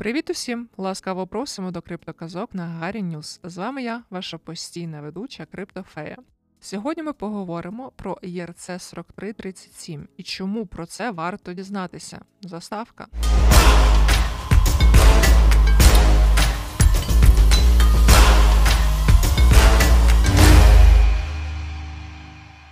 Привіт усім! Ласкаво просимо до криптоказок на Гарі Ньюс. З вами я, ваша постійна ведуча Криптофея. Сьогодні ми поговоримо про ERC 4337 і чому про це варто дізнатися. Заставка.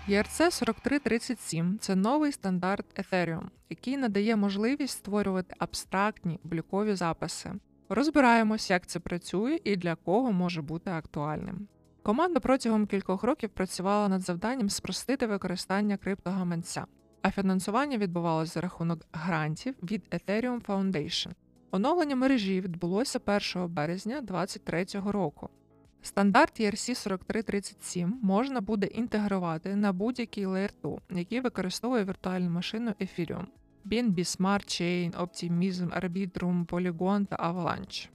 ERC 4337 це новий стандарт Ethereum, який надає можливість створювати абстрактні облікові записи. Розбираємось, як це працює і для кого може бути актуальним. Команда протягом кількох років працювала над завданням спростити використання криптогаманця, а фінансування відбувалося за рахунок грантів від Ethereum Foundation. Оновлення мережі відбулося 1 березня 2023 року. Стандарт ERC 4337 можна буде інтегрувати на будь-який Layer 2, який використовує віртуальну машину Ethereum, BNB Smart Chain, Optimism, Arbitrum, Polygon та Avalanche.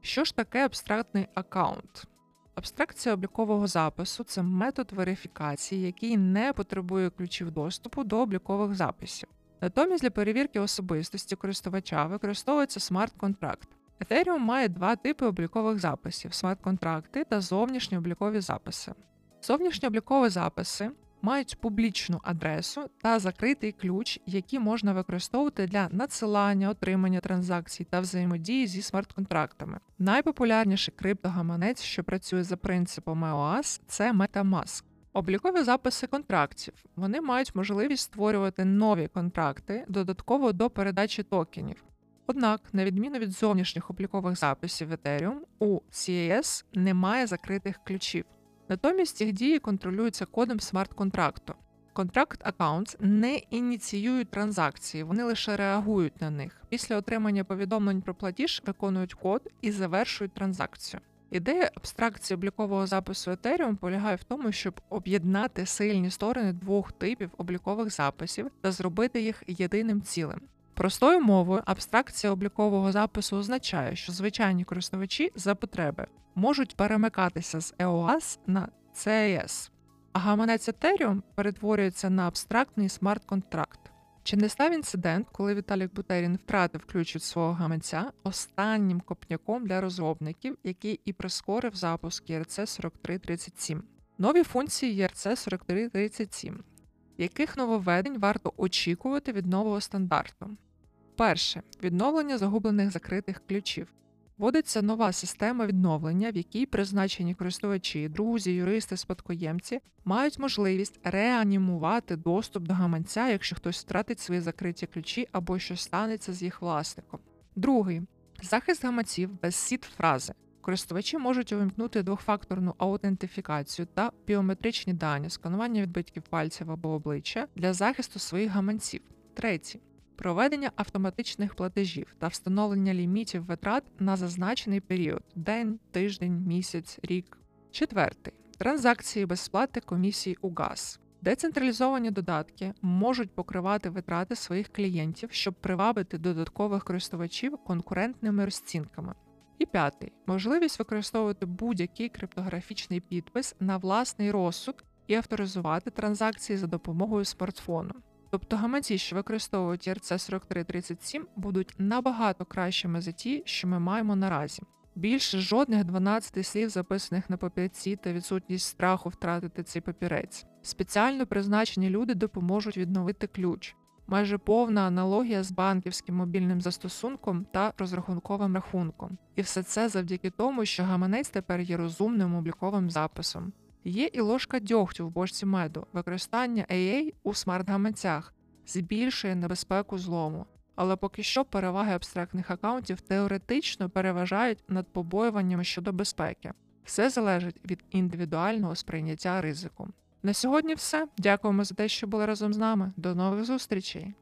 Що ж таке абстрактний аккаунт? Абстракція облікового запису це метод верифікації, який не потребує ключів доступу до облікових записів. Натомість для перевірки особистості користувача використовується смарт-контракт. Ethereum має два типи облікових записів: смарт-контракти та зовнішні облікові записи. Зовнішні облікові записи мають публічну адресу та закритий ключ, які можна використовувати для надсилання, отримання транзакцій та взаємодії зі смарт-контрактами. Найпопулярніший криптогаманець, що працює за принципом EOS, це MetaMask. Облікові записи контрактів. Вони мають можливість створювати нові контракти додатково до передачі токенів. Однак, на відміну від зовнішніх облікових записів Ethereum, у CAS немає закритих ключів. Натомість їх дії контролюються кодом смарт-контракту. Контракт Accounts не ініціюють транзакції, вони лише реагують на них. Після отримання повідомлень про платіж виконують код і завершують транзакцію. Ідея абстракції облікового запису Ethereum полягає в тому, щоб об'єднати сильні сторони двох типів облікових записів та зробити їх єдиним цілим. Простою мовою, абстракція облікового запису означає, що звичайні користувачі за потреби можуть перемикатися з EOAs на CAs, а гаманець Ethereum перетворюється на абстрактний смарт-контракт. Чи не став інцидент, коли Віталік Бутерін втратив ключ від свого гаманця останнім копняком для розробників, який і прискорив запуск ERC 4337? Нові функції ERC 4337. Яких нововведень варто очікувати від нового стандарту? Перше відновлення загублених закритих ключів. Вводиться нова система відновлення, в якій призначені користувачі, друзі, юристи, спадкоємці мають можливість реанімувати доступ до гаманця, якщо хтось втратить свої закриті ключі або що станеться з їх власником. Другий захист гаманців без сіт фрази. Користувачі можуть увімкнути двохфакторну аутентифікацію та біометричні дані, сканування відбитків пальців або обличчя для захисту своїх гаманців. Третій проведення автоматичних платежів та встановлення лімітів витрат на зазначений період день, тиждень, місяць, рік. Четвертий транзакції без сплати комісій у ГАЗ. Децентралізовані додатки можуть покривати витрати своїх клієнтів, щоб привабити додаткових користувачів конкурентними розцінками. І п'ятий можливість використовувати будь-який криптографічний підпис на власний розсуд і авторизувати транзакції за допомогою смартфону. Тобто гаманці, що використовують ERC 4337, будуть набагато кращими за ті, що ми маємо наразі. Більше жодних 12 слів, записаних на папірці та відсутність страху втратити цей папірець. Спеціально призначені люди допоможуть відновити ключ. Майже повна аналогія з банківським мобільним застосунком та розрахунковим рахунком. І все це завдяки тому, що гаманець тепер є розумним обліковим записом. Є і ложка дьогтю в бочці меду. Використання AA у смарт-гаманцях збільшує небезпеку злому. Але поки що переваги абстрактних аккаунтів теоретично переважають над побоюваннями щодо безпеки. Все залежить від індивідуального сприйняття ризику. На сьогодні все. Дякуємо за те, що були разом з нами. До нових зустрічей!